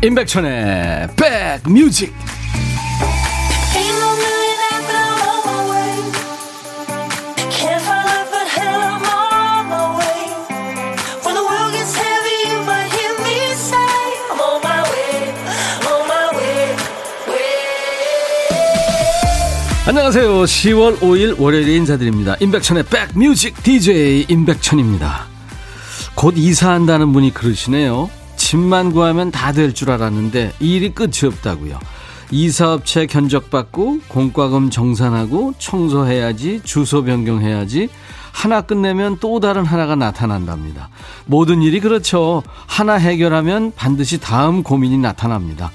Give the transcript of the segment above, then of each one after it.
임백천의 백뮤직. 안녕하세요. 10월 5일 월요일에 인사드립니다. 임백천의 백뮤직 DJ 임백천입니다. 곧 이사한다는 분이 그러시네요 집만 구하면 다 될 줄 알았는데 일이 끝이 없다고요. 이사업체 견적받고 공과금 정산하고 청소해야지 주소 변경해야지 하나 끝내면 또 다른 하나가 나타난답니다. 모든 일이 그렇죠. 하나 해결하면 반드시 다음 고민이 나타납니다.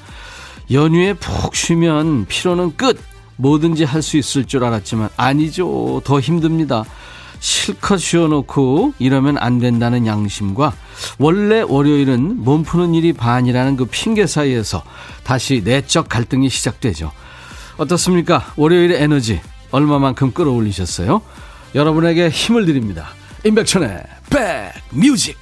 연휴에 푹 쉬면 피로는 끝. 뭐든지 할 수 있을 줄 알았지만 아니죠. 더 힘듭니다. 실컷 쉬어놓고 이러면 안 된다는 양심과 원래 월요일은 몸 푸는 일이 반이라는 그 핑계 사이에서 다시 내적 갈등이 시작되죠. 어떻습니까? 월요일의 에너지 얼마만큼 끌어올리셨어요? 여러분에게 힘을 드립니다. 임백천의 백뮤직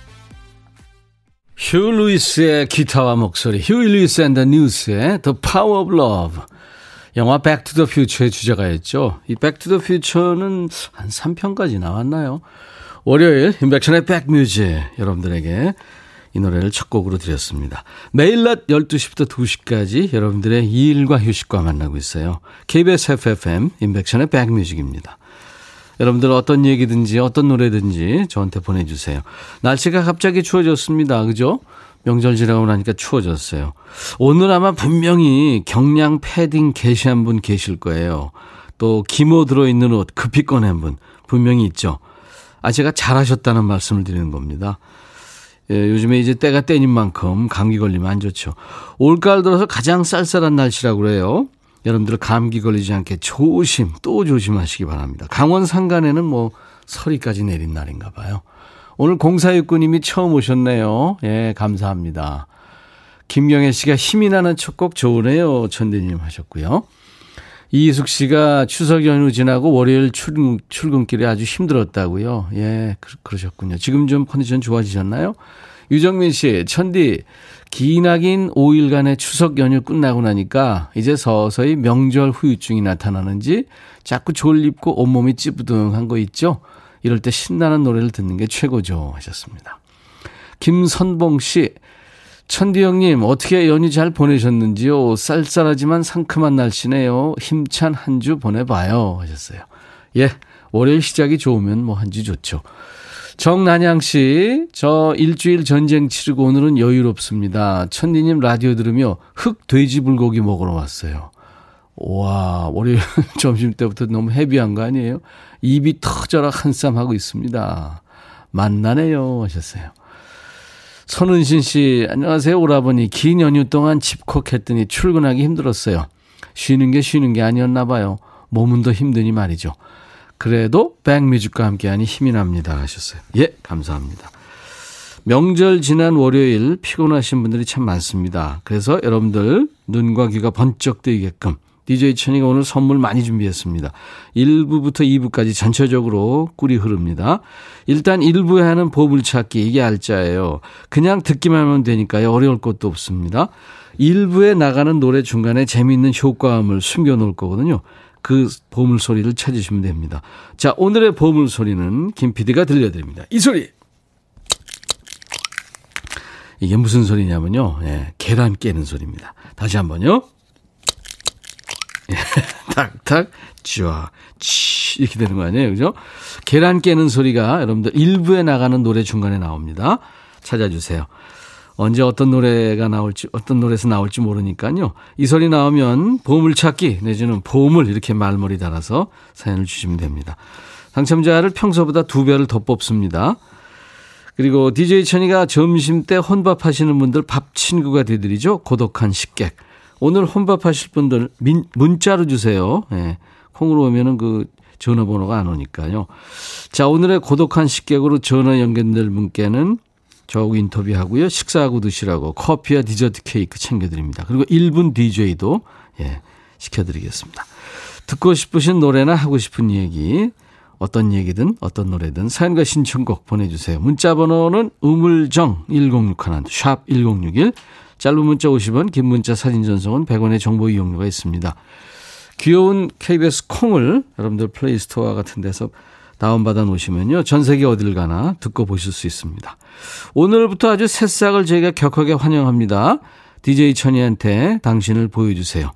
Huey Lewis의 기타와 목소리 Huey Lewis and the News의 The Power of Love 영화 Back to the Future의 주제가였죠. 이 Back to the Future는 한 3편까지 나왔나요? 월요일 임백천의 백뮤직 여러분들에게 이 노래를 첫 곡으로 드렸습니다. 매일 낮 12시부터 2시까지 여러분들의 일과 휴식과 만나고 있어요. KBS 해피FM 임백천의 백뮤직입니다. 여러분들 어떤 얘기든지 어떤 노래든지 저한테 보내주세요. 날씨가 갑자기 추워졌습니다. 그죠? 명절 지나고 나니까 추워졌어요. 오늘 아마 분명히 경량 패딩 게시한 분 계실 거예요. 또 기모 들어있는 옷 급히 꺼낸 분 분명히 있죠. 아, 제가 잘하셨다는 말씀을 드리는 겁니다. 예, 요즘에 이제 때가 때인 만큼 감기 걸리면 안 좋죠. 올가을 들어서 가장 쌀쌀한 날씨라고 그래요. 여러분들 감기 걸리지 않게 조심 또 조심하시기 바랍니다. 강원 산간에는 뭐 서리까지 내린 날인가 봐요. 오늘 공사육군님이 처음 오셨네요. 예, 감사합니다. 김경애 씨가 힘이 나는 첫 곡 좋으네요. 천대님 하셨고요. 이희숙 씨가 추석 연휴 지나고 월요일 출근, 출근길에 아주 힘들었다고요. 예, 그, 러셨군요 지금 좀 컨디션 좋아지셨나요? 유정민 씨, 천디, 기나긴 5일간의 추석 연휴 끝나고 나니까 이제 서서히 명절 후유증이 나타나는지 자꾸 졸립고 온몸이 찌부둥한 거 있죠? 이럴 때 신나는 노래를 듣는 게 최고죠. 하셨습니다. 김선봉 씨, 천디 형님, 어떻게 연휴 잘 보내셨는지요? 쌀쌀하지만 상큼한 날씨네요. 힘찬 한 주 보내봐요. 하셨어요. 예, 월요일 시작이 좋으면 뭐 한 주 좋죠. 정난양 씨, 저 일주일 전쟁 치르고 오늘은 여유롭습니다. 천디님 라디오 들으며 흑 돼지 불고기 먹으러 왔어요. 와, 월요일 점심 때부터 너무 헤비한 거 아니에요? 입이 터져라 한쌈 하고 있습니다. 만나네요. 하셨어요. 손은신 씨, 안녕하세요. 오라버니. 긴 연휴 동안 집콕했더니 출근하기 힘들었어요. 쉬는 게 쉬는 게 아니었나 봐요. 몸은 더 힘드니 말이죠. 그래도 백뮤직과 함께하니 힘이 납니다. 하셨어요. 예, 감사합니다. 명절 지난 월요일 피곤하신 분들이 참 많습니다. 그래서 여러분들 눈과 귀가 번쩍 뜨이게끔 DJ 천이가 오늘 선물 많이 준비했습니다. 1부부터 2부까지 전체적으로 꿀이 흐릅니다. 일단 1부에 하는 보물찾기 이게 알짜예요. 그냥 듣기만 하면 되니까요. 어려울 것도 없습니다. 1부에 나가는 노래 중간에 재미있는 효과음을 숨겨 놓을 거거든요. 그 보물 소리를 찾으시면 됩니다. 자, 오늘의 보물 소리는 김 PD가 들려드립니다. 이 소리! 이게 무슨 소리냐면요. 예, 계란 깨는 소리입니다. 다시 한번요. 탁탁, 쥐와, 치, 이렇게 되는 거 아니에요. 그죠? 계란 깨는 소리가 여러분들 일부에 나가는 노래 중간에 나옵니다. 찾아주세요. 언제 어떤 노래가 나올지, 어떤 노래에서 나올지 모르니까요. 이 소리 나오면 보물찾기 내지는 보물 이렇게 말머리 달아서 사연을 주시면 됩니다. 당첨자를 평소보다 두 배를 더 뽑습니다. 그리고 DJ 천이가 점심 때 혼밥 하시는 분들 밥 친구가 되드리죠. 고독한 식객. 오늘 혼밥하실 분들 민, 문자로 주세요. 예. 콩으로 오면은 그 전화번호가 안 오니까요. 자, 오늘의 고독한 식객으로 전화 연결될 분께는 저하고 인터뷰하고요. 식사하고 드시라고 커피와 디저트 케이크 챙겨드립니다. 그리고 1분 DJ도 예, 시켜드리겠습니다. 듣고 싶으신 노래나 하고 싶은 얘기, 어떤 얘기든 어떤 노래든 사연과 신청곡 보내주세요. 문자 번호는 우물정 1061, 샵 1061, 짧은 문자 50원, 긴 문자 사진 전송은 100원의 정보 이용료가 있습니다. 귀여운 KBS 콩을 여러분들 플레이스토어 같은 데서 다운받아 놓으시면요. 전 세계 어딜 가나 듣고 보실 수 있습니다. 오늘부터 아주 새싹을 저희가 격하게 환영합니다. DJ 천이한테 당신을 보여주세요.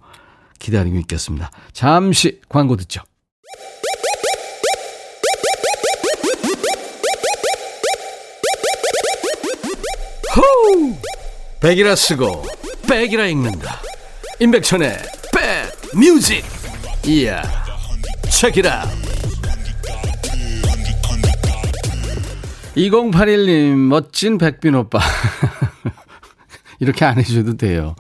기다리고 있겠습니다. 잠시 광고 듣죠. 호우! 백이라 쓰고 백이라 읽는다. 임백천의 백 뮤직. 이야. 책이라. 2081님 멋진 백빈 오빠. 이렇게 안 해줘도 돼요.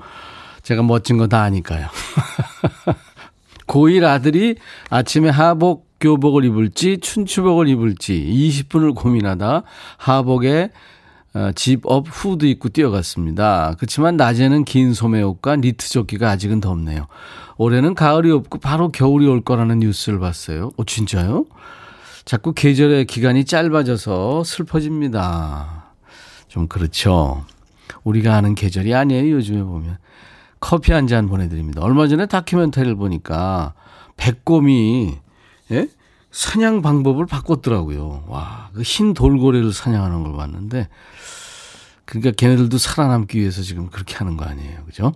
제가 멋진 거 다 아니까요. 고1 아들이 아침에 하복 교복을 입을지 춘추복을 입을지 20분을 고민하다 하복에 어, 집업 후드 입고 뛰어갔습니다. 그렇지만 낮에는 긴 소매옷과 니트 조끼가 아직은 덥네요. 올해는 가을이 없고 바로 겨울이 올 거라는 뉴스를 봤어요. 오, 진짜요? 자꾸 계절의 기간이 짧아져서 슬퍼집니다. 좀 그렇죠. 우리가 아는 계절이 아니에요, 요즘에 보면. 커피 한 잔 보내드립니다. 얼마 전에 다큐멘터리를 보니까 백곰이, 예? 사냥 방법을 바꿨더라고요. 와, 그 흰 돌고래를 사냥하는 걸 봤는데, 그러니까 걔네들도 살아남기 위해서 지금 그렇게 하는 거 아니에요. 그죠?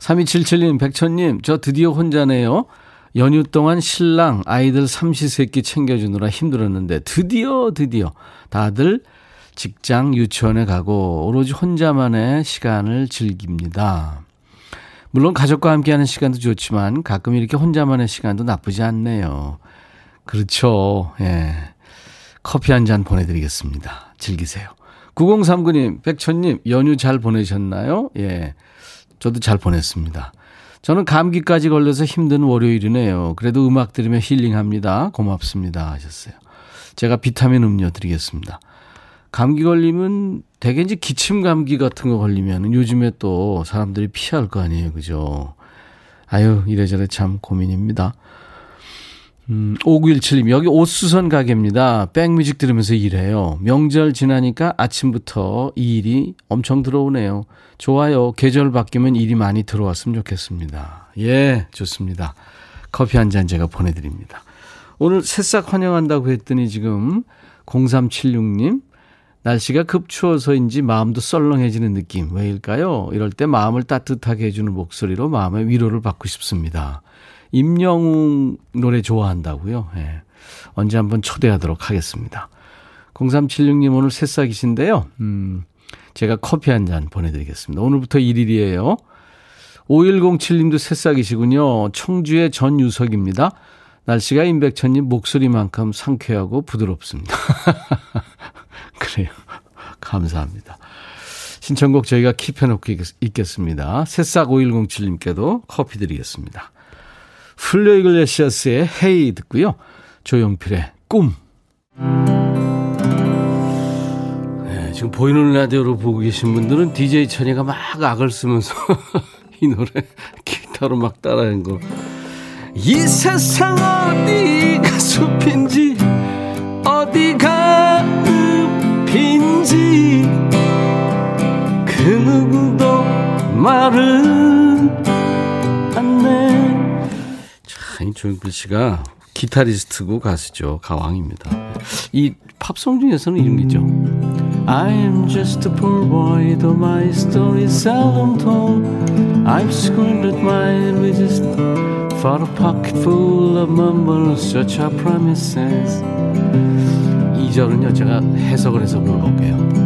3277님, 백천님, 저 드디어 혼자네요. 연휴 동안 신랑, 아이들 삼시세끼 챙겨주느라 힘들었는데, 드디어, 드디어, 다들 직장, 유치원에 가고, 오로지 혼자만의 시간을 즐깁니다. 물론 가족과 함께하는 시간도 좋지만, 가끔 이렇게 혼자만의 시간도 나쁘지 않네요. 그렇죠. 예. 커피 한 잔 보내드리겠습니다. 즐기세요. 9039님, 백천님, 연휴 잘 보내셨나요? 예. 저도 잘 보냈습니다. 저는 감기까지 걸려서 힘든 월요일이네요. 그래도 음악 들으며 힐링합니다. 고맙습니다. 하셨어요. 제가 비타민 음료 드리겠습니다. 감기 걸리면 대개 이제 기침 감기 같은 거 걸리면 요즘에 또 사람들이 피할 거 아니에요. 그죠? 아유, 이래저래 참 고민입니다. 음, 5917님, 여기 옷수선 가게입니다. 백뮤직 들으면서 일해요. 명절 지나니까 아침부터 이 일이 엄청 들어오네요. 좋아요. 계절 바뀌면 일이 많이 들어왔으면 좋겠습니다. 예, 좋습니다. 커피 한 잔 제가 보내드립니다. 오늘 새싹 환영한다고 했더니 지금 0376님, 날씨가 급추워서인지 마음도 썰렁해지는 느낌. 왜일까요? 이럴 때 마음을 따뜻하게 해주는 목소리로 마음의 위로를 받고 싶습니다. 임영웅 노래 좋아한다고요? 예. 언제 한번 초대하도록 하겠습니다. 0376님 오늘 새싹이신데요. 음, 제가 커피 한 잔 보내드리겠습니다. 오늘부터 1일이에요. 5107님도 새싹이시군요. 청주의 전유석입니다. 날씨가 임백천님 목소리만큼 상쾌하고 부드럽습니다. 그래요. 감사합니다. 신청곡 저희가 킵해놓고 있겠습니다. 새싹 5107님께도 커피 드리겠습니다. 플레 이글레시아스의 헤이 듣고요. 조용필의 꿈. 네, 지금 보이는 라디오로 보고 계신 분들은 DJ 천이가 막 악을 쓰면서 이 노래 기타로 막 따라하는 거. 이 세상 어디가 숲인지 어디가 읍인지 그 누구도 말은 참 조용필 씨가 기타리스트고 가수죠 가왕입니다 이 팝송 중에서는 이런 게 있죠 I am just a poor boy though my story is seldom told I've squandered my riches for a pocket full of mumbles such are promises 2절은요 제가 해석을 해서 불러볼게요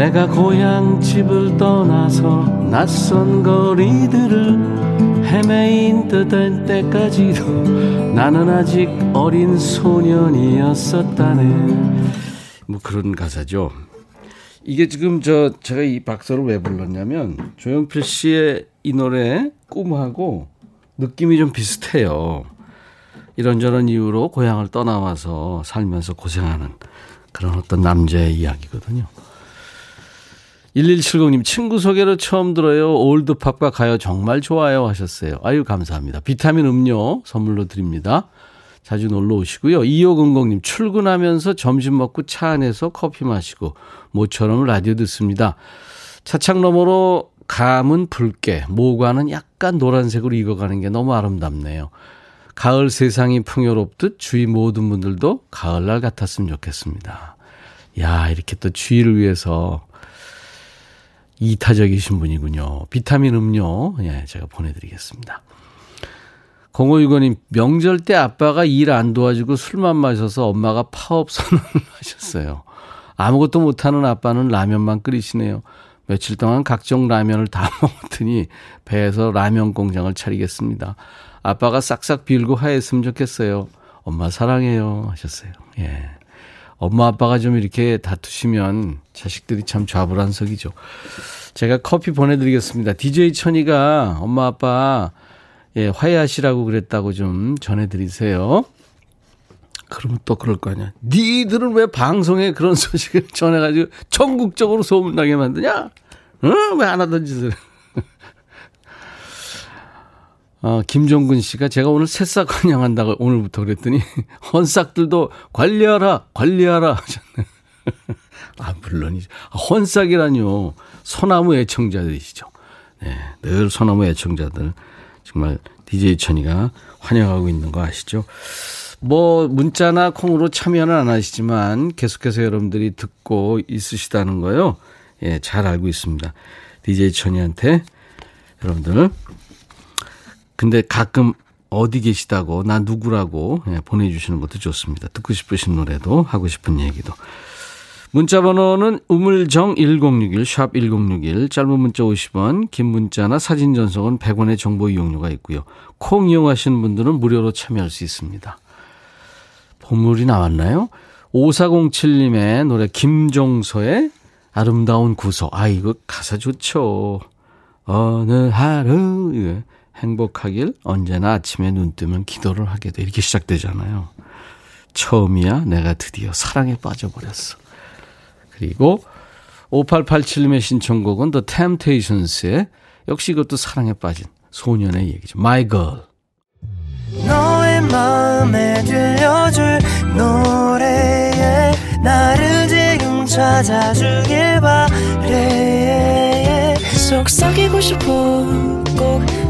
내가 고향 집을 떠나서 낯선 거리들을 헤매인 듯할 때까지도 나는 아직 어린 소년이었었다네 뭐 그런 가사죠 이게 지금 저 제가 이 박사를 왜 불렀냐면 조영필 씨의 이 노래 꿈하고 느낌이 좀 비슷해요. 이런저런 이유로 고향을 떠나와서 살면서 고생하는 그런 어떤 남자의 이야기거든요. 1170님 친구 소개로 처음 들어요. 올드팝과 가요 정말 좋아요 하셨어요. 아유 감사합니다. 비타민 음료 선물로 드립니다. 자주 놀러 오시고요. 2500님 출근하면서 점심 먹고 차 안에서 커피 마시고 모처럼 라디오 듣습니다. 차창 너머로 감은 붉게, 모관은 약간 노란색으로 익어가는 게 너무 아름답네요. 가을 세상이 풍요롭듯 주위 모든 분들도 가을날 같았으면 좋겠습니다. 야, 이렇게 또 주위를 위해서 이타적이신 분이군요. 비타민 음료, 예, 제가 보내드리겠습니다. 0565님, 명절 때 아빠가 일 안 도와주고 술만 마셔서 엄마가 파업 선언을 하셨어요. 아무것도 못하는 아빠는 라면만 끓이시네요. 며칠 동안 각종 라면을 다 먹었더니 배에서 라면 공장을 차리겠습니다. 아빠가 싹싹 빌고 하였으면 좋겠어요. 엄마 사랑해요. 하셨어요. 예. 엄마 아빠가 좀 이렇게 다투시면 자식들이 참 좌불안석이죠. 제가 커피 보내드리겠습니다. DJ 천이가 엄마 아빠 예, 화해하시라고 그랬다고 좀 전해드리세요. 그러면 또 그럴 거 아니야. 니들은 왜 방송에 그런 소식을 전해가지고 전국적으로 소문나게 만드냐? 응? 왜 안 하던 짓을. 어, 김종근 씨가 제가 오늘 새싹 환영한다고 오늘부터 그랬더니 헌싹들도 관리하라, 관리하라 하셨네. 아, 물론이죠. 아, 헌싹이라뇨. 소나무 애청자들이시죠. 네, 늘 소나무 애청자들. 정말 DJ 천이가 환영하고 있는 거 아시죠? 뭐 문자나 콩으로 참여는 안 하시지만 계속해서 여러분들이 듣고 있으시다는 거요. 예, 잘 알고 있습니다. DJ 천이한테 여러분들 근데 가끔 어디 계시다고 나 누구라고 예, 보내주시는 것도 좋습니다. 듣고 싶으신 노래도 하고 싶은 얘기도 문자 번호는 우물정 1061, 샵 1061, 짧은 문자 50원, 긴 문자나 사진 전송은 100원의 정보 이용료가 있고요. 콩 이용하시는 분들은 무료로 참여할 수 있습니다. 보물이 나왔나요? 5407님의 노래 김종서의 아름다운 구소. 아, 이거 가사 좋죠. 어느 하루, 행복하길 언제나 아침에 눈 뜨면 기도를 하게 돼. 이렇게 시작되잖아요. 처음이야 내가 드디어 사랑에 빠져버렸어. 그리고 5887님의 신청곡은 The Temptations의 역시 이것도 사랑에 빠진 소년의 얘기죠. My Girl. 너의 마음에 들려줄 노래에 나를 지금 찾아주길 바래 속삭이고 싶어 꼭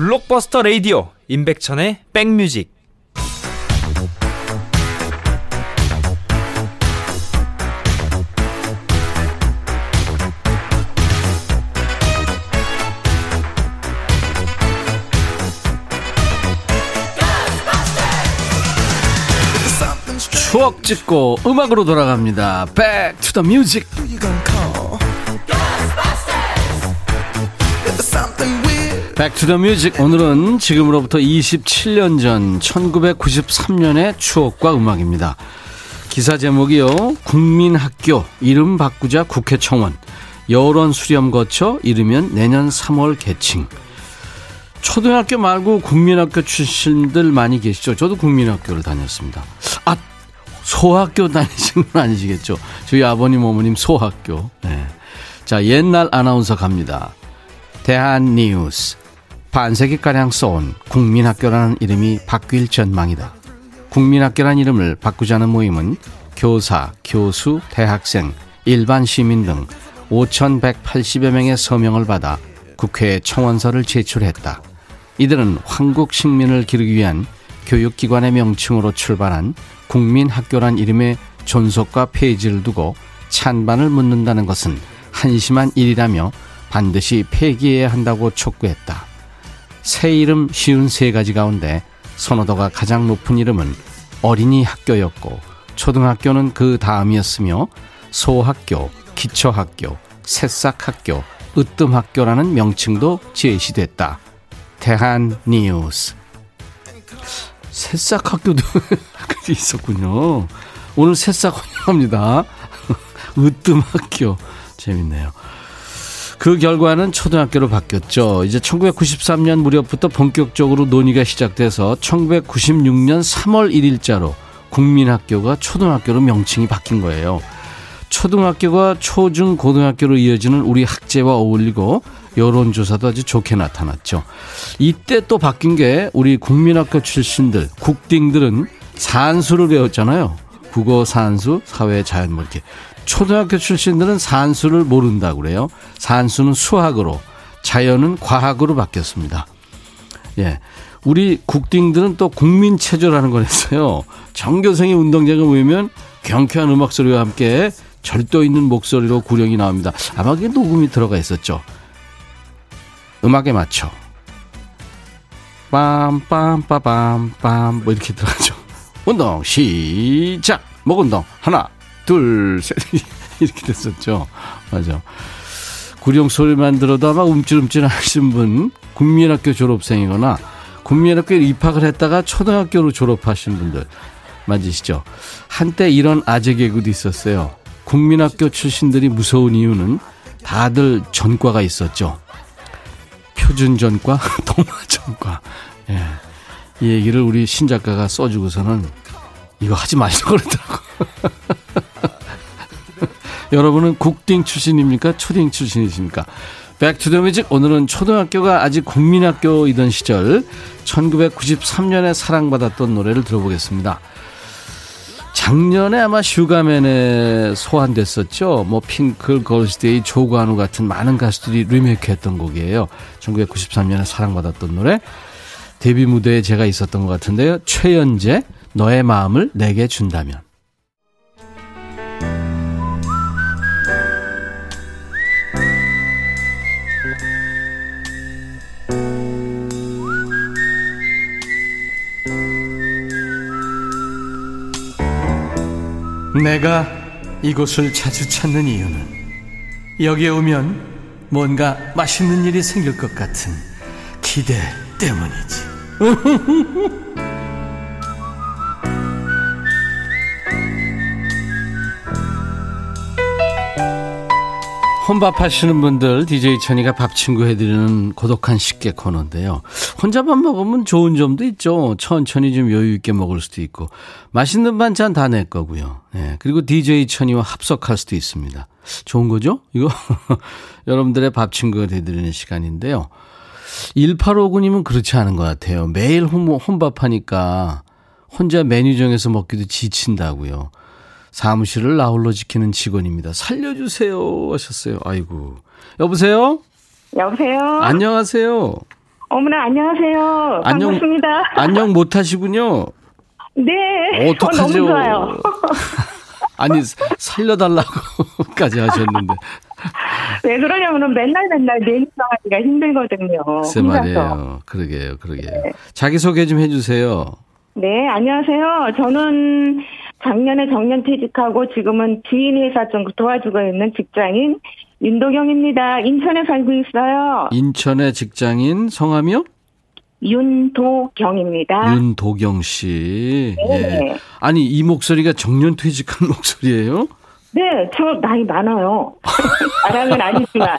블록버스터 레이디오 임백천의 백뮤직 추억 찍고 음악으로 돌아갑니다. Back to the music. Music. 오늘은 지금으로부터 27년 전 1993년의 추억과 음악입니다. 기사 제목이요. 국민학교 이름 바꾸자 국회청원. 여론 수렴 거쳐 이르면 내년 3월 개칭. 초등학교 말고 국민학교 출신들 많이 계시죠? 저도 국민학교를 다녔습니다. 아, 소학교 다니신 건 아니시겠죠? 저희 아버님, 어머님 소학교. 네. 자, 옛날 아나운서 갑니다. 대한 뉴스. 반세기가량 써온 국민학교라는 이름이 바뀔 전망이다. 국민학교란 이름을 바꾸자는 모임은 교사, 교수, 대학생, 일반 시민 등 5,180여 명의 서명을 받아 국회에 청원서를 제출했다. 이들은 황국 식민을 기르기 위한 교육기관의 명칭으로 출발한 국민학교란 이름의 존속과 폐지를 두고 찬반을 묻는다는 것은 한심한 일이라며 반드시 폐기해야 한다고 촉구했다. 새 이름 쉬운 세 가지 가운데 선호도가 가장 높은 이름은 어린이 학교였고 초등학교는 그 다음이었으며 소학교, 기초학교, 새싹학교, 으뜸학교라는 명칭도 제시됐다. 대한 뉴스 새싹 학교도 있었군요. 오늘 새싹 환영합니다. 으뜸 학교. 재밌네요. 그 결과는 초등학교로 바뀌었죠. 이제 1993년 무렵부터 본격적으로 논의가 시작돼서 1996년 3월 1일자로 국민학교가 초등학교로 명칭이 바뀐 거예요. 초등학교가 초중 고등학교로 이어지는 우리 학제와 어울리고 여론조사도 아주 좋게 나타났죠. 이때 또 바뀐 게 우리 국민학교 출신들, 국딩들은 산수를 배웠잖아요. 국어, 산수, 사회, 자연 뭐 이렇게. 초등학교 출신들은 산수를 모른다고 그래요. 산수는 수학으로, 자연은 과학으로 바뀌었습니다. 예. 우리 국딩들은 또 국민체조라는 걸 했어요. 정교생이 운동장에 모이면 경쾌한 음악 소리와 함께 절도 있는 목소리로 구령이 나옵니다. 아마 그게 녹음이 들어가 있었죠. 음악에 맞춰. 빰빰빠밤빰 뭐 이렇게 들어가죠. 운동 시작. 목 운동 하나 둘 셋 이렇게 됐었죠. 맞아. 구령 소리만 들어도 아마 움찔움찔 하신 분 국민학교 졸업생이거나 국민학교에 입학을 했다가 초등학교로 졸업하신 분들 맞으시죠? 한때 이런 아재 개그도 있었어요. 국민학교 출신들이 무서운 이유는 다들 전과가 있었죠. 표준 전과, 동화 전과. 예. 이 얘기를 우리 신작가가 써주고서는 이거 하지 말라고 그러더라고. 여러분은 국딩 출신입니까? 초딩 출신이십니까? Back to the Music 오늘은 초등학교가 아직 국민학교이던 시절 1993년에 사랑받았던 노래를 들어보겠습니다. 작년에 아마 슈가맨에 소환됐었죠. 뭐 핑클, 걸스데이, 조관우 같은 많은 가수들이 리메이크했던 곡이에요. 1993년에 사랑받았던 노래. 데뷔 무대에 제가 있었던 것 같은데요. 최연제, 너의 마음을 내게 준다면. 내가 이곳을 자주 찾는 이유는 여기에 오면 뭔가 맛있는 일이 생길 것 같은 기대 때문이지. 혼밥 하시는 분들 DJ 천이가 밥 친구 해드리는 고독한 식객 코너인데요. 혼자만 먹으면 좋은 점도 있죠. 천천히 좀 여유 있게 먹을 수도 있고 맛있는 반찬 다내 거고요. 네, 그리고 DJ 천이와 합석할 수도 있습니다. 좋은 거죠? 이거 여러분들의 밥 친구가 해드리는 시간인데요. 1859님은 그렇지 않은 것 같아요. 매일 혼밥하니까 혼자 메뉴 정해서 먹기도 지친다고요. 사무실을 나홀로 지키는 직원입니다. 살려주세요 하셨어요. 아이고. 여보세요? 여보세요? 안녕하세요. 어머나, 안녕하세요. 안녕, 반갑습니다. 안녕 못 하시군요. 네. 어떡하죠? 어, 너무 좋아요. 아니, 살려달라고까지 하셨는데. 왜 그러냐면 맨날 맨날 내니하기가 힘들거든요. 글쎄 말이에요. 그러게요, 그러게요. 네. 자기 소개 좀 해주세요. 네, 안녕하세요. 저는 작년에 정년 퇴직하고 지금은 주인 회사 좀 도와주고 있는 직장인 윤도경입니다. 인천에 살고 있어요. 인천의 직장인 성함이요? 윤도경입니다. 윤도경 씨. 네. 예. 아니 이 목소리가 정년 퇴직한 목소리예요? 네, 저 나이 많아요. 자랑은 아니지만.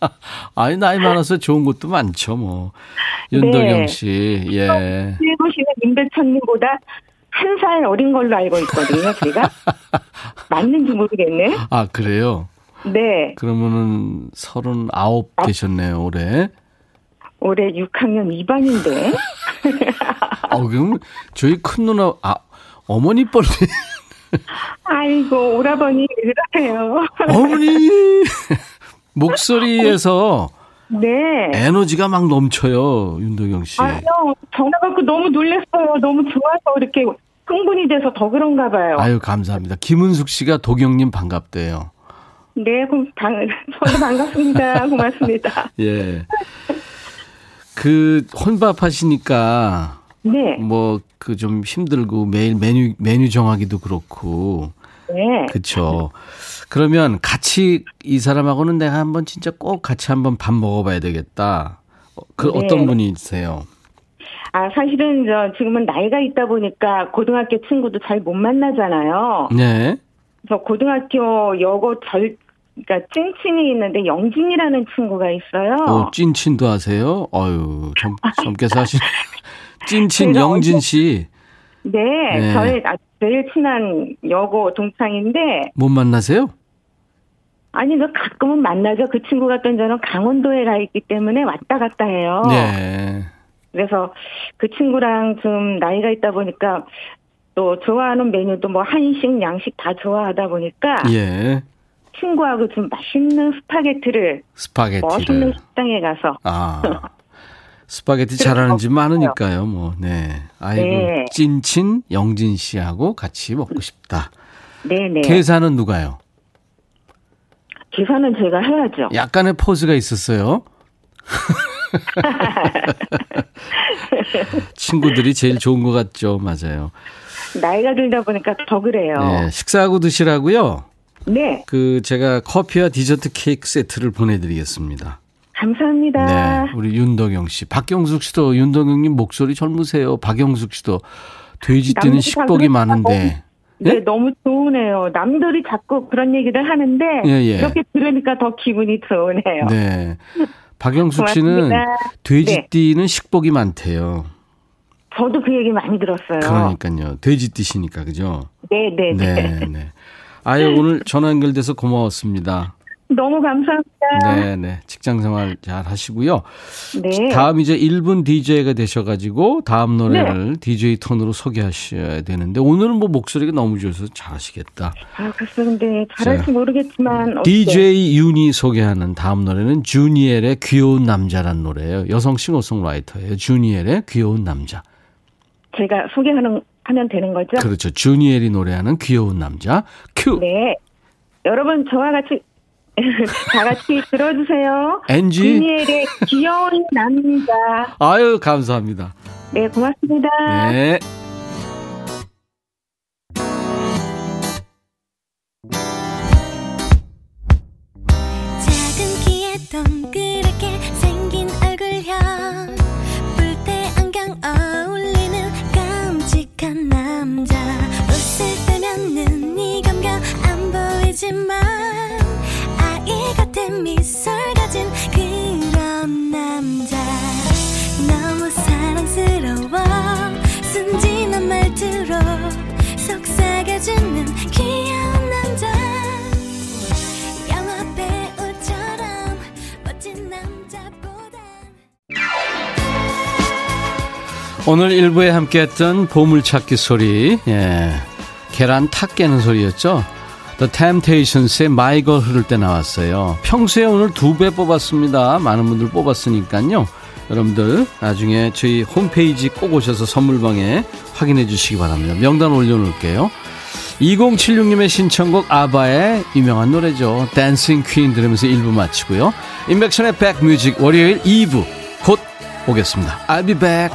아니 나이 많아서 좋은 것도 많죠, 뭐. 윤도경 네. 씨, 예. 보시는 임백천님보다 한 살 어린 걸로 알고 있거든요, 제가. 맞는지 모르겠네. 아, 그래요? 네. 그러면은 서른아홉 아, 되셨네요, 올해. 올해 6학년 2반인데. 아, 그럼 저희 큰 누나, 아, 어머니 뻘리. 아이고, 오라버니, 그러세요. 어머니! 목소리에서 네. 에너지가 막 넘쳐요, 윤도경 씨. 아니요, 전화 받고 너무 놀랐어요. 너무 좋아서 이렇게 흥분이 돼서 더 그런가 봐요. 아유, 감사합니다. 김은숙 씨가 도경님 반갑대요. 네, 그럼 방, 저도 반갑습니다. 고맙습니다. 예. 그 혼밥 하시니까 네. 뭐 그 좀 힘들고 매일 메뉴 메뉴 정하기도 그렇고. 네. 그렇죠. 그러면 같이 이 사람하고는 내가 한번 진짜 꼭 같이 한번 밥 먹어봐야 되겠다. 그 네. 어떤 분이세요? 아, 사실은 저 지금은 나이가 있다 보니까 고등학교 친구도 잘 못 만나잖아요. 네. 저 고등학교 여고 절 그러니까 찐친이 있는데 영진이라는 친구가 있어요. 어, 찐친도 하세요? 어유 젊, 젊게 사신. 찐친 영진 씨. 네, 네. 저의 아- 제일 친한 여고 동창인데 못 만나세요? 아니 저 가끔은 만나죠. 그 친구 같은 저는 강원도에 가 있기 때문에 왔다 갔다 해요. 네. 그래서 그 친구랑 좀 나이가 있다 보니까 또 좋아하는 메뉴도 뭐 한식, 양식 다 좋아하다 보니까 예. 친구하고 좀 맛있는 스파게티를 멋있는 스파게티를. 식당에 가서 아. 스파게티 잘하는 집. 많으니까요, 뭐. 네. 아이고. 네. 찐친 영진 씨하고 같이 먹고 싶다. 네네 계산은 누가요? 계산은 제가 해야죠. 약간의 포즈가 있었어요. 친구들이 제일 좋은 것 같죠. 맞아요. 나이가 들다 보니까 더 그래요. 네, 식사하고 드시라고요. 네, 그 제가 커피와 디저트 케이크 세트를 보내드리겠습니다. 감사합니다. 네, 우리 윤덕영 씨, 박경숙 씨도 윤덕영님 목소리 젊으세요. 박영숙 씨도 돼지 뛰는 남들이 식복이 다 많은데. 네, 예? 너무 좋으네요. 남들이 자꾸 그런 얘기를 하는데 예, 예. 이렇게 들으니까 더 기분이 좋으네요. 네. 박영숙 씨는 고맙습니다. 돼지 네. 식복이 많대요. 저도 그 얘기 많이 들었어요. 그러니까요. 돼지 뛰시니까 그죠? 네, 네, 네. 네, 네. 아유 오늘 전화 연결돼서 고마웠습니다. 너무 감사합니다. 네, 네. 직장 생활 잘 하시고요. 네. 다음 이제 1분 DJ가 되셔가지고 다음 노래를 DJ 톤으로 소개하셔야 되는데 오늘은 뭐 목소리가 너무 좋아서 잘하시겠다. 아, 글쎄 근데 잘할지 자, 모르겠지만? DJ 윤이 소개하는 다음 노래는 주니엘의 귀여운 남자란 노래예요. 여성 싱어송라이터예요. 주니엘의 귀여운 남자. 제가 소개하는 하면 되는 거죠? 그렇죠. 주니엘이 노래하는 귀여운 남자. 큐. 네. 여러분 저와 같이 다 같이 들어주세요. 엔지. 주니엘의 귀여운 남자. 아유 감사합니다. 네, 고맙습니다. 네. 작은 키에 동그랗게 생긴 얼굴형 뿔테 안경 어울리는 깜찍한 남자 웃을 때면 눈이 감겨 안 보이지만 오늘 일부에 함께했던 보물찾기 소리, 예, 계란 탁 깨는 소리였죠. The Temptations의 My Girl 흐를 때 나왔어요. 평소에 오늘 두 배 뽑았습니다. 많은 분들 뽑았으니까요. 여러분들 나중에 저희 홈페이지 꼭 오셔서 선물방에 확인해 주시기 바랍니다. 명단 올려놓을게요. 2076님의 신청곡 아바의 유명한 노래죠. 댄싱 퀸 들으면서 1부 마치고요. 인백션의 백뮤직 월요일 2부 곧 오겠습니다. I'll be back.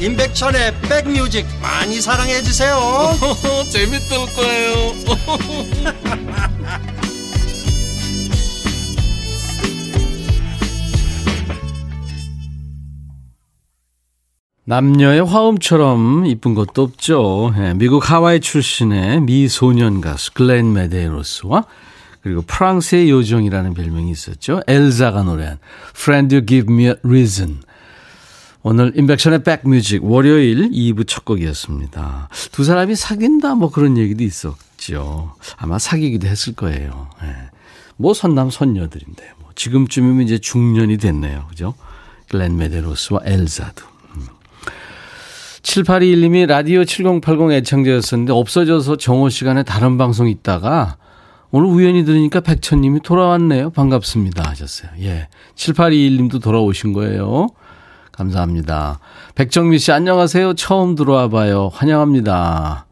임백천의 백뮤직 많이 사랑해 주세요 재밌을 거예요 남녀의 화음처럼 이쁜 것도 없죠. 예, 미국 하와이 출신의 미소년 가수 글렌 메데로스와 그리고 프랑스의 요정이라는 별명이 있었죠. 엘자가 노래한 Friend You Give Me a Reason. 오늘 인백션의 백뮤직 월요일 2부 첫 곡이었습니다. 두 사람이 사귄다 뭐 그런 얘기도 있었죠. 아마 사귀기도 했을 거예요. 예. 뭐 선남 선녀들인데 뭐 지금쯤이면 이제 중년이 됐네요. 그죠? 글렌 메데로스와 엘자도. 7821님이 라디오 7080 애청자였었는데 없어져서 정오 시간에 다른 방송 있다가 오늘 우연히 들으니까 백천님이 돌아왔네요. 반갑습니다. 하셨어요. 예. 7821님도 돌아오신 거예요. 감사합니다. 백정미 씨, 안녕하세요. 처음 들어와 봐요. 환영합니다.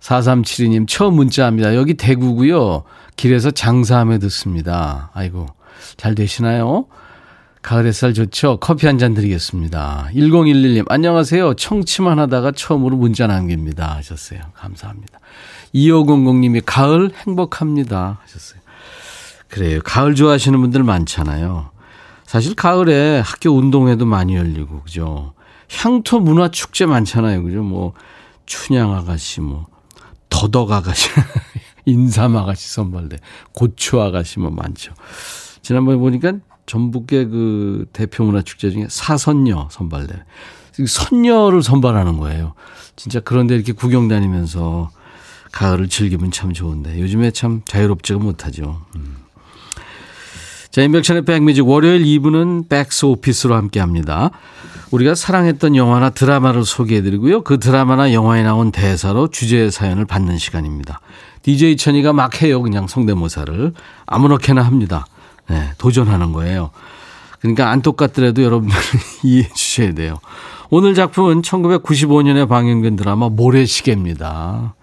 4372님, 처음 문자합니다. 여기 대구고요 길에서 장사하며 듣습니다. 아이고, 잘 되시나요? 가을 햇살 좋죠? 커피 한 잔 드리겠습니다. 1011님, 안녕하세요. 청취만 하다가 처음으로 문자 남깁니다. 하셨어요. 감사합니다. 2500님이 가을 행복합니다. 하셨어요. 그래요. 가을 좋아하시는 분들 많잖아요. 사실 가을에 학교 운동회도 많이 열리고, 그죠? 향토 문화 축제 많잖아요. 그죠? 뭐, 춘향 아가씨, 뭐, 더덕 아가씨, 인삼 아가씨 선발대, 고추 아가씨 뭐 많죠. 지난번에 보니까 전북의 그 대표 문화 축제 중에 사선녀 선발대. 선녀를 선발하는 거예요. 진짜 그런데 이렇게 구경 다니면서 가을을 즐기면 참 좋은데 요즘에 참 자유롭지가 못하죠. 음. 자, 인백션의 백뮤직 월요일 2부는 백스 오피스로 함께 합니다. 우리가 사랑했던 영화나 드라마를 소개해드리고요. 그 드라마나 영화에 나온 대사로 주제 사연을 받는 시간입니다. DJ 천이가 막 해요. 그냥 성대모사를. 아무렇게나 합니다. 네, 도전하는 거예요. 그러니까 안 똑같더라도 여러분들 이해해 주셔야 돼요. 오늘 작품은 1995년에 방영된 드라마 모래시계입니다.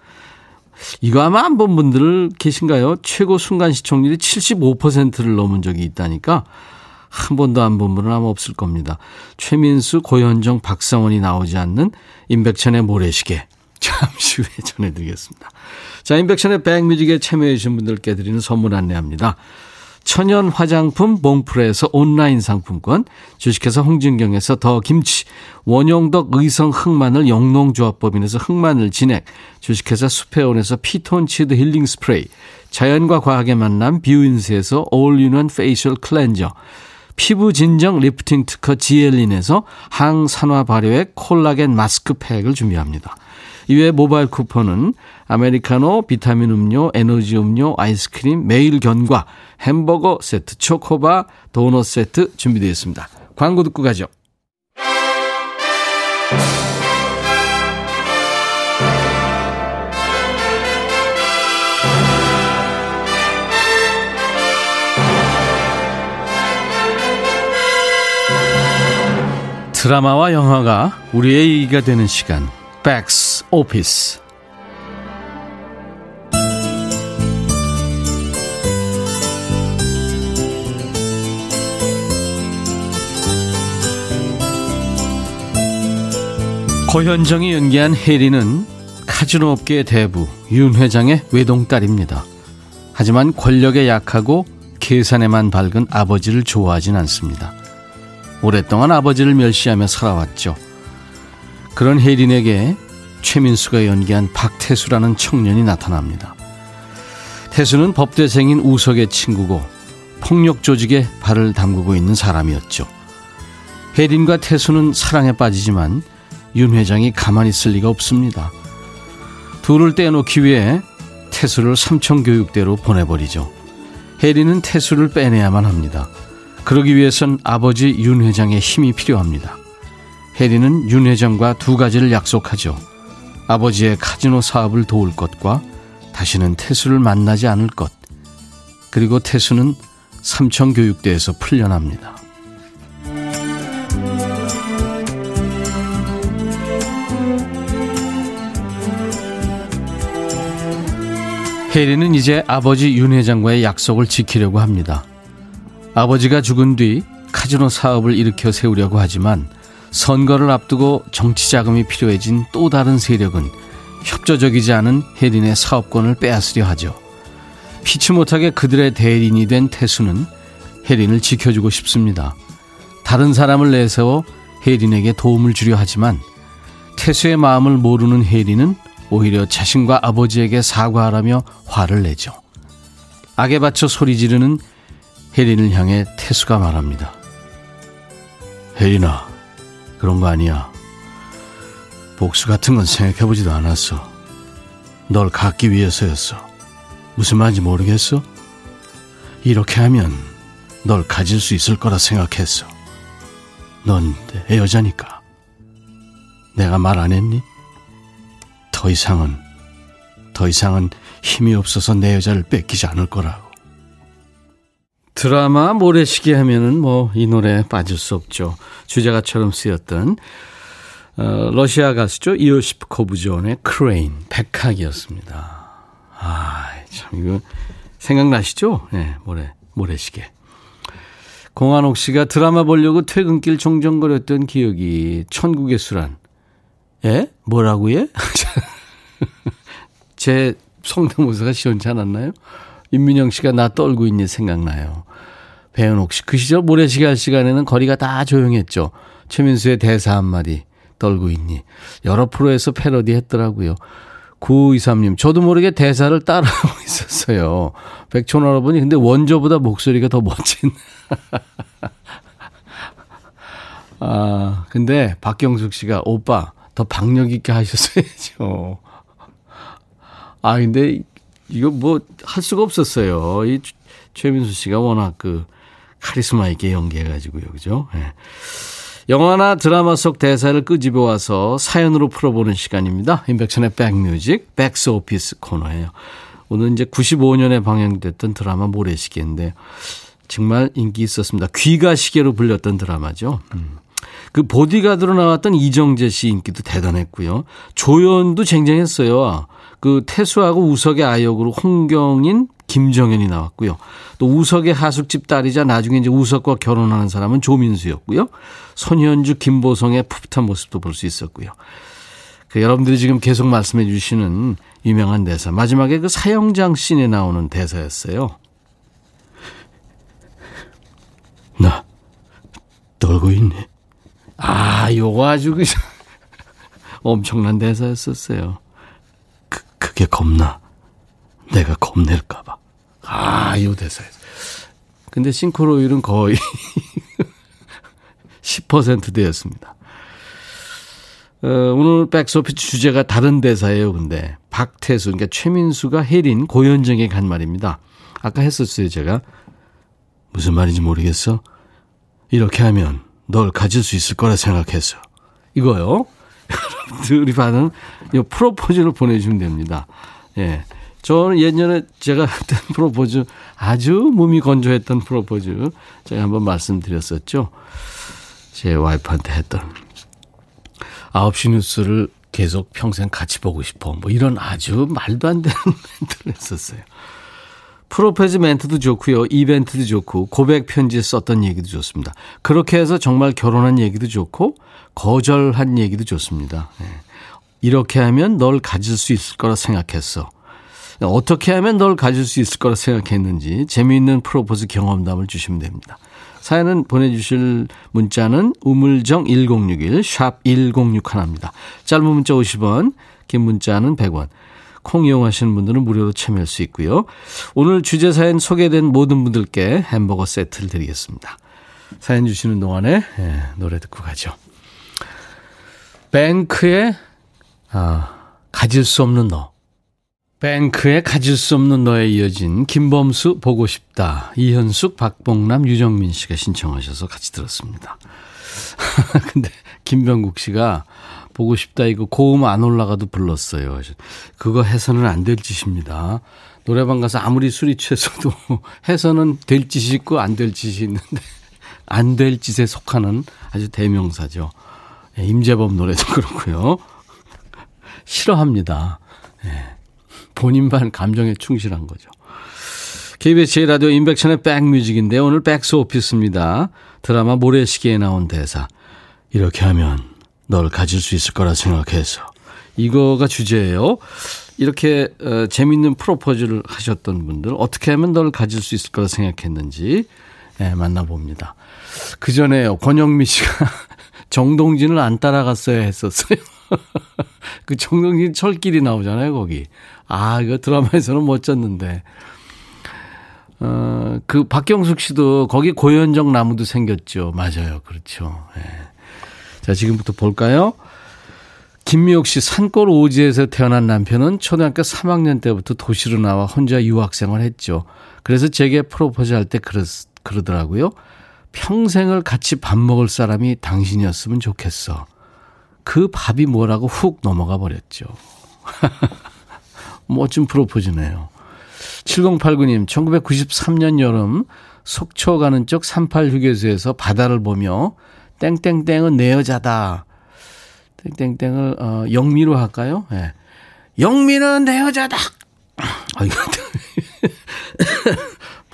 이거 아마 안 본 분들 계신가요? 최고 순간 시청률이 75%를 넘은 적이 있다니까 한 번도 안 본 분은 아마 없을 겁니다. 최민수, 고현정, 박성원이 나오지 않는 임백천의 모래시계. 잠시 후에 전해드리겠습니다. 자, 임백천의 백뮤직에 참여해주신 분들께 드리는 선물 안내합니다. 천연 화장품 봉프레에서 온라인 상품권, 주식회사 홍진경에서 더 김치, 원용덕 의성 흑마늘 영농조합법인에서 흑마늘 진액, 주식회사 수페온에서 피톤치드 힐링 스프레이, 자연과 과학의 만남 뷰인스에서 all-in-one facial cleanser, 피부 진정 리프팅 특허 지엘린에서 항산화 발효의 콜라겐 마스크팩을 준비합니다. 이외에 모바일 쿠폰은 아메리카노, 비타민 음료, 에너지 음료, 아이스크림, 매일 견과, 햄버거 세트, 초코바, 도넛 세트 준비되어 있습니다. 광고 듣고 가죠. 드라마와 영화가 우리의 얘기가 되는 시간. 백스 오피스 고현정이 연기한 혜리는 카지노 업계의 대부 윤 회장의 외동딸입니다. 하지만 권력에 약하고 계산에만 밝은 아버지를 좋아하진 않습니다. 오랫동안 아버지를 멸시하며 살아왔죠. 그런 혜린에게 최민수가 연기한 박태수라는 청년이 나타납니다. 태수는 법대생인 우석의 친구고 폭력 조직에 발을 담그고 있는 사람이었죠. 혜린과 태수는 사랑에 빠지지만 윤 회장이 가만히 있을 리가 없습니다. 둘을 떼놓기 위해 태수를 삼청교육대로 보내버리죠. 혜린은 태수를 빼내야만 합니다. 그러기 위해선 아버지 윤 회장의 힘이 필요합니다. 혜리는 윤 회장과 두 가지를 약속하죠. 아버지의 카지노 사업을 도울 것과 다시는 태수를 만나지 않을 것. 그리고 태수는 삼청교육대에서 풀려납니다. 혜리는 이제 아버지 윤 회장과의 약속을 지키려고 합니다. 아버지가 죽은 뒤 카지노 사업을 일으켜 세우려고 하지만 선거를 앞두고 정치 자금이 필요해진 또 다른 세력은 협조적이지 않은 혜린의 사업권을 빼앗으려 하죠. 피치 못하게 그들의 대리인이 된 태수는 혜린을 지켜주고 싶습니다. 다른 사람을 내세워 혜린에게 도움을 주려 하지만 태수의 마음을 모르는 혜린은 오히려 자신과 아버지에게 사과하라며 화를 내죠. 악에 받쳐 소리 지르는 혜린을 향해 태수가 말합니다. 혜린아, 그런 거 아니야. 복수 같은 건 생각해보지도 않았어. 널 갖기 위해서였어. 무슨 말인지 모르겠어? 이렇게 하면 널 가질 수 있을 거라 생각했어. 넌 내 여자니까. 내가 말 안 했니? 더 이상은, 더 이상은 힘이 없어서 내 여자를 뺏기지 않을 거라고. 드라마 모래시계 하면은 뭐 이 노래 빠질 수 없죠. 주제가처럼 쓰였던 어, 러시아 가수죠. 이오시프 코브존의 크레인, 백학이었습니다. 아, 참 이거 생각나시죠? 예, 네, 모래 모래시계. 공한옥 씨가 드라마 보려고 퇴근길 종종거렸던 기억이 천국의 수란. 예? 뭐라고 예? 제 성대모사가 시원치 않았나요? 임민영 씨가 나 떨고 있니 생각나요. 배은옥 씨, 그 시절 모래시계 할 시간에는 거리가 다 조용했죠. 최민수의 대사 한마디, 떨고 있니. 여러 프로에서 패러디 했더라고요. 9923님, 저도 모르게 대사를 따라하고 있었어요. 백촌 할아버니, 근데 원조보다 목소리가 더 멋진. 아, 근데 박경숙 씨가, 오빠, 더 박력 있게 하셨어야죠. 아, 근데 이거 뭐 할 수가 없었어요. 이 최민수 씨가 워낙 그 카리스마 있게 연기해가지고요. 그죠? 네. 영화나 드라마 속 대사를 끄집어 와서 사연으로 풀어보는 시간입니다. 인백천의 백뮤직, 백스 오피스 코너예요. 오늘 이제 95년에 방영됐던 드라마 모래시계인데 정말 인기 있었습니다. 귀가 시계로 불렸던 드라마죠. 음. 그 보디가드로 나왔던 이정재 씨 인기도 대단했고요. 조연도 쟁쟁했어요. 그 태수하고 우석의 아역으로 홍경인, 김정현이 나왔고요. 또 우석의 하숙집 딸이자 나중에 이제 우석과 결혼하는 사람은 조민수였고요. 손현주, 김보성의 풋풋한 모습도 볼 수 있었고요. 그 여러분들이 지금 계속 말씀해 주시는 유명한 대사. 마지막에 그 사형장 씬에 나오는 대사였어요. 나 떨고 있네. 아, 요거 아주 그 엄청난 대사였었어요. 그, 그게 겁나. 내가 겁낼까봐. 아, 요 대사였어. 근데 싱크로율은 거의 10%대였습니다. 어, 오늘 백소피 주제가 다른 대사예요, 근데. 박태수, 그러니까 최민수가 혜린, 고현정에게 간 말입니다. 아까 했었어요, 제가. 무슨 말인지 모르겠어? 이렇게 하면 널 가질 수 있을 거라 생각했어. 이거요. 여러분들이 받은 이 프로포즈를 보내주시면 됩니다. 예. 저는 예전에 제가 했던 프로포즈 아주 몸이 건조했던 프로포즈 제가 한번 말씀드렸었죠. 제 와이프한테 했던 9시 뉴스를 계속 평생 같이 보고 싶어. 뭐 이런 아주 말도 안 되는 멘트를 했었어요. 프로포즈 멘트도 좋고요. 이벤트도 좋고 고백 편지에 썼던 얘기도 좋습니다. 그렇게 해서 정말 결혼한 얘기도 좋고 거절한 얘기도 좋습니다. 네. 이렇게 하면 널 가질 수 있을 거라 생각했어. 어떻게 하면 널 가질 수 있을 거라 생각했는지 재미있는 프로포즈 경험담을 주시면 됩니다. 사연은 보내주실 문자는 우물정 1061, 샵 1061입니다. 짧은 문자 50원, 긴 문자는 100원. 콩 이용하시는 분들은 무료로 참여할 수 있고요. 오늘 주제 사연 소개된 모든 분들께 햄버거 세트를 드리겠습니다. 사연 주시는 동안에 예, 노래 듣고 가죠. 뱅크의 아, 가질 수 없는 너. 뱅크의 가질 수 없는 너에 이어진 김범수 보고 싶다. 이현숙, 박봉남, 유정민 씨가 신청하셔서 같이 들었습니다. 근데 김병국 씨가 보고 싶다 이거 고음 안 올라가도 불렀어요. 그거 해서는 안 될 짓입니다. 노래방 가서 아무리 술이 취해서도 해서는 될 짓이 있고 안 될 짓이 있는데 안 될 짓에 속하는 아주 대명사죠. 예, 임재범 노래도 그렇고요. 싫어합니다. 예. 본인만 감정에 충실한 거죠. KBS 제1라디오 인백션의 백뮤직인데 오늘 백스 오피스입니다. 드라마 모래시계에 나온 대사. 이렇게 하면 널 가질 수 있을 거라 생각해서. 이거가 주제예요. 이렇게 어, 재밌는 프로포즈를 하셨던 분들 어떻게 하면 널 가질 수 있을 거라 생각했는지 네, 만나봅니다. 그 전에요. 권영미 씨가 정동진을 안 따라갔어야 했었어요. 그 정동진 철길이 나오잖아요, 거기. 아, 이거 드라마에서는 멋졌는데. 어, 그 박경숙 씨도 거기 고현정 나무도 생겼죠. 맞아요. 그렇죠. 예. 자, 지금부터 볼까요? 김미옥 씨 산골 오지에서 태어난 남편은 초등학교 3학년 때부터 도시로 나와 혼자 유학생활 했죠. 그래서 제게 프로포즈 할 때 그러더라고요. 평생을 같이 밥 먹을 사람이 당신이었으면 좋겠어. 그 밥이 뭐라고 훅 넘어가 버렸죠. 멋진 프로포즈네요. 7089님, 1993년 여름 속초 가는 쪽 38 휴게소에서 바다를 보며 땡땡땡은 내 여자다. 땡땡땡을 어, 영미로 할까요? 예. 네. 영미는 내 여자다. 아, 이거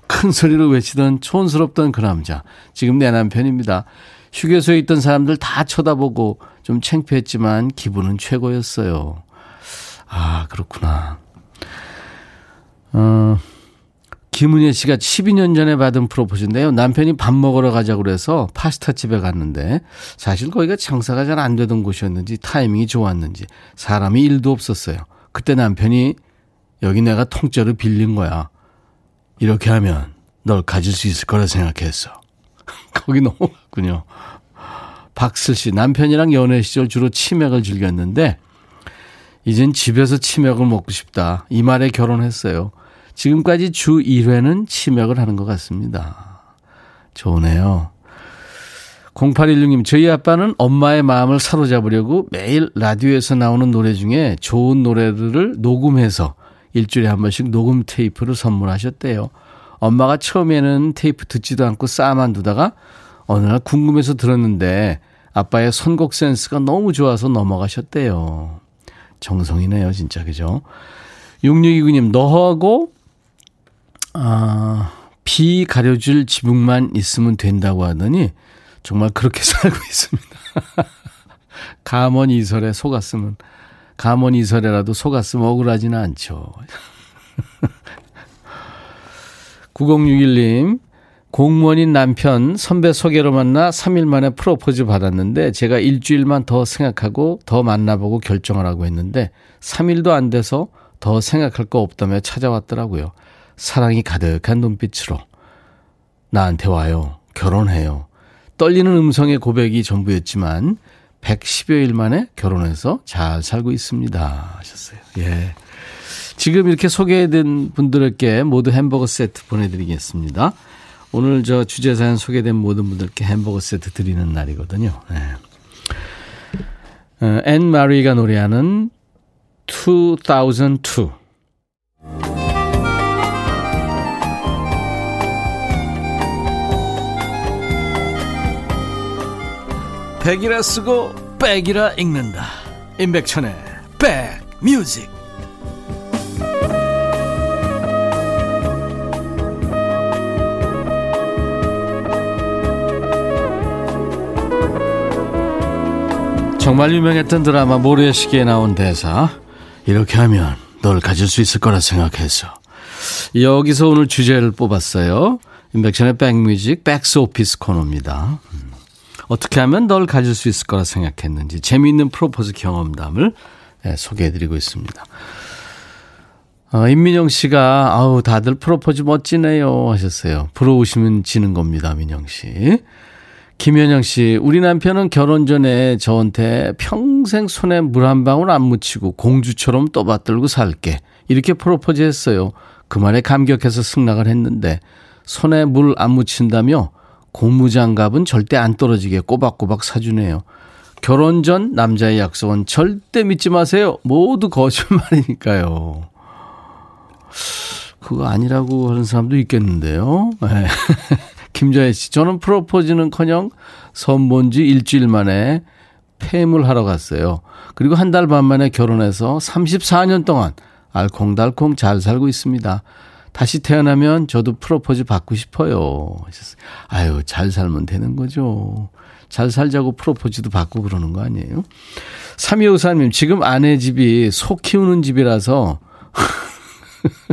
큰 소리로 외치던 촌스럽던 그 남자. 지금 내 남편입니다. 휴게소에 있던 사람들 다 쳐다보고 좀 창피했지만 기분은 최고였어요. 아, 그렇구나. 어, 김은혜 씨가 12년 전에 받은 프로포즈인데요. 남편이 밥 먹으러 가자고 그래서 파스타 집에 갔는데 사실 거기가 장사가 잘 안 되던 곳이었는지 타이밍이 좋았는지 사람이 일도 없었어요. 그때 남편이 여기 내가 통째로 빌린 거야. 이렇게 하면 널 가질 수 있을 거라 생각했어. 거기 넘어갔군요. 박슬 씨 남편이랑 연애 시절 주로 치맥을 즐겼는데 이젠 집에서 치맥을 먹고 싶다. 이 말에 결혼했어요. 지금까지 주 1회는 치맥을 하는 것 같습니다. 좋네요. 0816님, 저희 아빠는 엄마의 마음을 사로잡으려고 매일 라디오에서 나오는 노래 중에 좋은 노래들을 녹음해서 일주일에 한 번씩 녹음 테이프를 선물하셨대요. 엄마가 처음에는 테이프 듣지도 않고 쌓아만 두다가 어느 날 궁금해서 들었는데 아빠의 선곡 센스가 너무 좋아서 넘어가셨대요. 정성이네요, 진짜, 그죠? 6629님, 너하고 아, 비 가려줄 지붕만 있으면 된다고 하더니 정말 그렇게 살고 있습니다. 감원 이설에 속았으면 감원 이설에라도 속았으면 억울하지는 않죠. 9061님 공무원인 남편 선배 소개로 만나 3일 만에 프로포즈 받았는데 제가 일주일만 더 생각하고 더 만나보고 결정하라고 했는데 3일도 안 돼서 더 생각할 거 없다며 찾아왔더라고요. 사랑이 가득한 눈빛으로 나한테 와요. 결혼해요. 떨리는 음성의 고백이 전부였지만 110여일 만에 결혼해서 잘 살고 있습니다. 하셨어요. 예. 지금 이렇게 소개된 분들께 모두 햄버거 세트 보내드리겠습니다. 오늘 저 주제 사연 소개된 모든 분들께 햄버거 세트 드리는 날이거든요. 네. 어, 앤 마리가 노래하는 2002 백이라 쓰고 백이라 읽는다 임백천의 백뮤직 정말 유명했던 드라마 모래시계에 나온 대사 이렇게 하면 널 가질 수 있을 거라 생각했어 여기서 오늘 주제를 뽑았어요 임백천의 백뮤직 백스 오피스 코너입니다 음. 어떻게 하면 널 가질 수 있을 거라 생각했는지 재미있는 프로포즈 경험담을 네, 소개해드리고 있습니다. 어, 임민영 씨가 아우 다들 프로포즈 멋지네요 하셨어요. 부러우시면 지는 겁니다, 민영 씨. 김현영 씨, 우리 남편은 결혼 전에 저한테 평생 손에 물 한 방울 안 묻히고 공주처럼 떠받들고 살게 이렇게 프로포즈 했어요. 그 말에 감격해서 승낙을 했는데 손에 물 안 묻힌다며 고무장갑은 절대 안 떨어지게 꼬박꼬박 사주네요. 결혼 전 남자의 약속은 절대 믿지 마세요. 모두 거짓말이니까요. 그거 아니라고 하는 사람도 있겠는데요. 네. 김자혜 씨, 저는 프로포즈는 커녕 선 본 지 일주일 만에 폐물 하러 갔어요. 그리고 한 달 반 만에 결혼해서 34년 동안 알콩달콩 잘 살고 있습니다. 다시 태어나면 저도 프로포즈 받고 싶어요. 아유, 잘 살면 되는 거죠. 잘 살자고 프로포즈도 받고 그러는 거 아니에요? 3254님, 지금 아내 집이 소 키우는 집이라서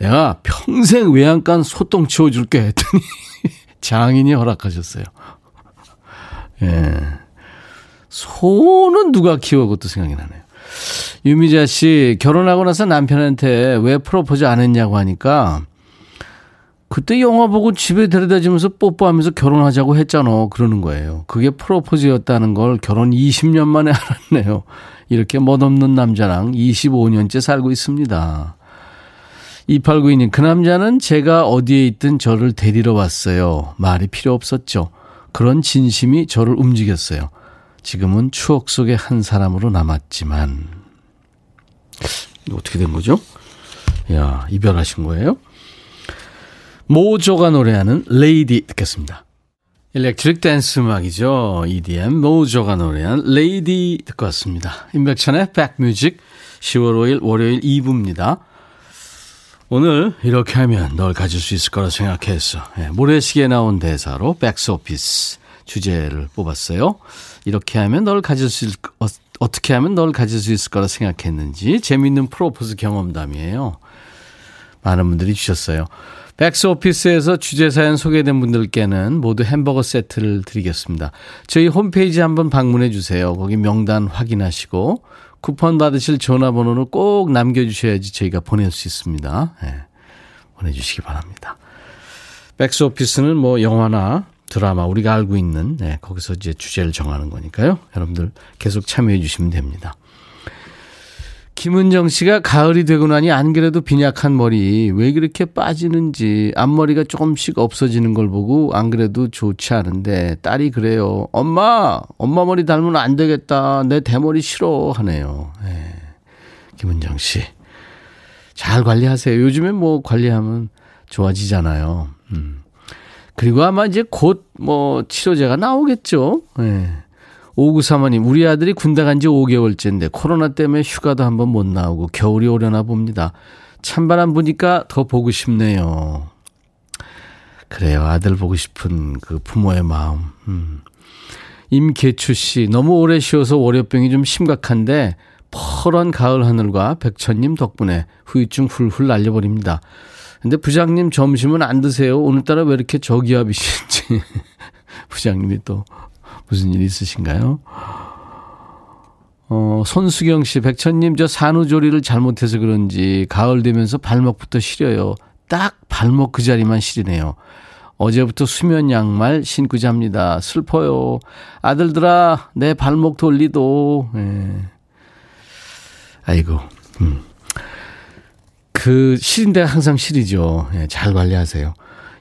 내가 평생 외양간 소똥 치워줄게 했더니 장인이 허락하셨어요. 예. 소는 누가 키워? 그것도 생각이 나네요. 유미자 씨, 결혼하고 나서 남편한테 왜 프로포즈 안 했냐고 하니까, 그때 영화 보고 집에 데려다 주면서 뽀뽀하면서 결혼하자고 했잖아. 그러는 거예요. 그게 프로포즈였다는 걸 결혼 20년 만에 알았네요. 이렇게 멋없는 남자랑 25년째 살고 있습니다. 2892님, 그 남자는 제가 어디에 있든 저를 데리러 왔어요. 말이 필요 없었죠. 그런 진심이 저를 움직였어요. 지금은 추억 속의 한 사람으로 남았지만. 어떻게 된 거죠? 야, 이별하신 거예요? 모조가 노래하는 Lady 듣겠습니다. electric dance 음악이죠. EDM 모조가 노래한 Lady 듣고 왔습니다. 임백천의 백뮤직 10월 5일 월요일 2부입니다. 오늘 이렇게 하면 널 가질 수 있을 거라 생각했어. 네, 모래시계에 나온 대사로 백스오피스 주제를 뽑았어요. 이렇게 하면 널 가질 수 있을 어, 어떻게 하면 널 가질 수 있을 거라 생각했는지 재미있는 프로포즈 경험담이에요. 많은 분들이 주셨어요. 백스오피스에서 주제 사연 소개된 분들께는 모두 햄버거 세트를 드리겠습니다. 저희 홈페이지 한번 방문해 주세요. 거기 명단 확인하시고 쿠폰 받으실 전화번호를 꼭 남겨주셔야지 저희가 보낼 수 있습니다. 네, 보내주시기 바랍니다. 백스오피스는 뭐 영화나 드라마 우리가 알고 있는 네, 거기서 이제 주제를 정하는 거니까요. 여러분들 계속 참여해 주시면 됩니다. 김은정 씨가 가을이 되고 나니 안 그래도 빈약한 머리 왜 그렇게 빠지는지 앞머리가 조금씩 없어지는 걸 보고 안 그래도 좋지 않은데 딸이 그래요. 엄마, 엄마 머리 닮으면 안 되겠다. 내 대머리 싫어 하네요. 네. 김은정 씨. 잘 관리하세요. 요즘에 뭐 관리하면 좋아지잖아요. 음. 그리고 아마 이제 곧 뭐 치료제가 나오겠죠. 네. 5935님, 우리 아들이 군대 간 지 5개월째인데 코로나 때문에 휴가도 한번 못 나오고 겨울이 오려나 봅니다. 찬바람 부니까 더 보고 싶네요. 그래요. 아들 보고 싶은 그 부모의 마음. 음. 임계추 씨, 너무 오래 쉬어서 월요병이 좀 심각한데 퍼런 가을 하늘과 백천님 덕분에 후유증 훌훌 날려버립니다. 근데 부장님 점심은 안 드세요? 오늘따라 왜 이렇게 저기압이신지. 부장님이 또 무슨 일 있으신가요? 어, 손수경 씨, 백천님, 저 산후조리를 잘못해서 그런지 가을 되면서 발목부터 시려요. 딱 발목 그 자리만 시리네요. 어제부터 수면 양말 신고 잡니다. 슬퍼요. 아들들아, 내 발목 돌리도. 예. 아이고, 음. 그 시린 데가 항상 시리죠. 예, 잘 관리하세요.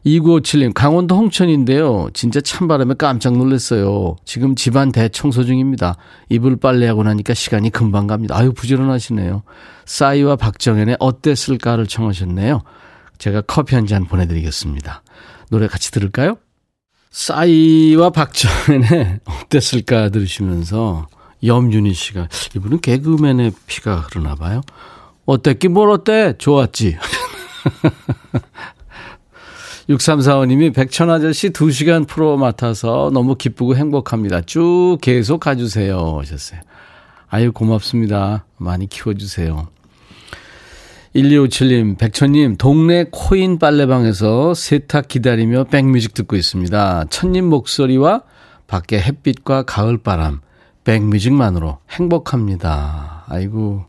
2957님, 강원도 홍천인데요. 진짜 찬바람에 깜짝 놀랐어요. 지금 집안 대청소 중입니다. 이불 빨래하고 나니까 시간이 금방 갑니다. 아유, 부지런하시네요. 싸이와 박정현의 어땠을까를 청하셨네요. 제가 커피 한 잔 보내드리겠습니다. 노래 같이 들을까요? 싸이와 박정현의 어땠을까 들으시면서 염윤희 씨가 이분은 개그맨의 피가 흐르나 봐요. 어땠긴 뭘 어때? 좋았지. 6345님이 백천 아저씨 2시간 프로 맡아서 너무 기쁘고 행복합니다. 쭉 계속 가주세요. 하셨어요. 아유, 고맙습니다. 많이 키워주세요. 1257님, 백천님, 동네 코인 빨래방에서 세탁 기다리며 백뮤직 듣고 있습니다. 천님 목소리와 밖에 햇빛과 가을 바람, 백뮤직만으로 행복합니다. 아이고,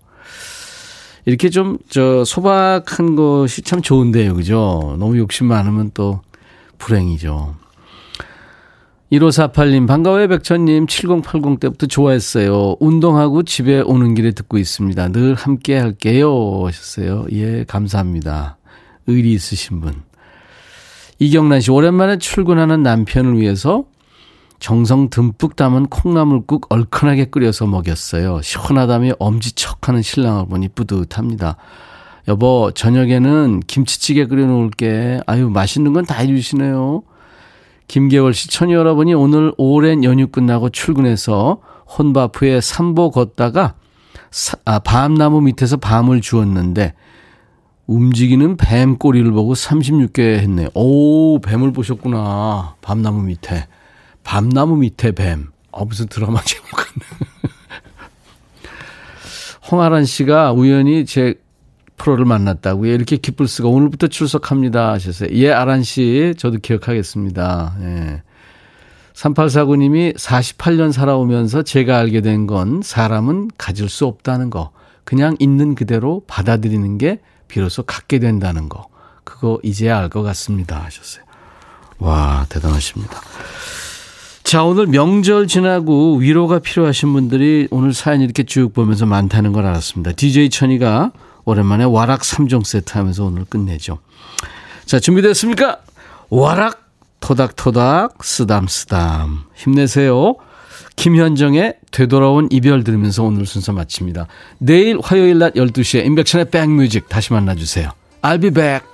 이렇게 좀, 저, 소박한 것이 참 좋은데요. 그죠? 너무 욕심 많으면 또 불행이죠. 1548님, 반가워요, 백천님. 7080 때부터 좋아했어요. 운동하고 집에 오는 길에 듣고 있습니다. 늘 함께 할게요. 하셨어요. 예, 감사합니다. 의리 있으신 분. 이경란 씨, 오랜만에 출근하는 남편을 위해서 정성 듬뿍 담은 콩나물국 얼큰하게 끓여서 먹였어요. 시원하다며 엄지척하는 신랑을 보니 뿌듯합니다. 여보, 저녁에는 김치찌개 끓여놓을게. 아유, 맛있는 건 다 해주시네요. 김계월 씨, 천이 여러분이 오늘 오랜 연휴 끝나고 출근해서 혼밥 후에 산보 걷다가 사, 아, 밤나무 밑에서 밤을 주었는데 움직이는 뱀 꼬리를 보고 36개 했네요. 오, 뱀을 보셨구나. 밤나무 밑에. 밤나무 밑에 뱀. 어, 무슨 드라마 제목 같네. 홍아란 씨가 우연히 제 프로를 만났다고요. 이렇게 기쁠 수가 오늘부터 출석합니다 하셨어요. 예, 아란 씨, 저도 기억하겠습니다. 예. 3849님이 48년 살아오면서 제가 알게 된 건 사람은 가질 수 없다는 거. 그냥 있는 그대로 받아들이는 게 비로소 갖게 된다는 거. 그거 이제야 알 것 같습니다. 하셨어요. 와, 대단하십니다. 자, 오늘 명절 지나고 위로가 필요하신 분들이 오늘 사연 이렇게 쭉 보면서 많다는 걸 알았습니다. DJ 천이가 오랜만에 와락 3종 세트 하면서 오늘 끝내죠. 자, 준비됐습니까? 와락, 토닥토닥, 쓰담쓰담. 힘내세요. 김현정의 되돌아온 이별 들으면서 오늘 순서 마칩니다. 내일 화요일 낮 12시에 인백션의 백뮤직 다시 만나주세요. I'll be back.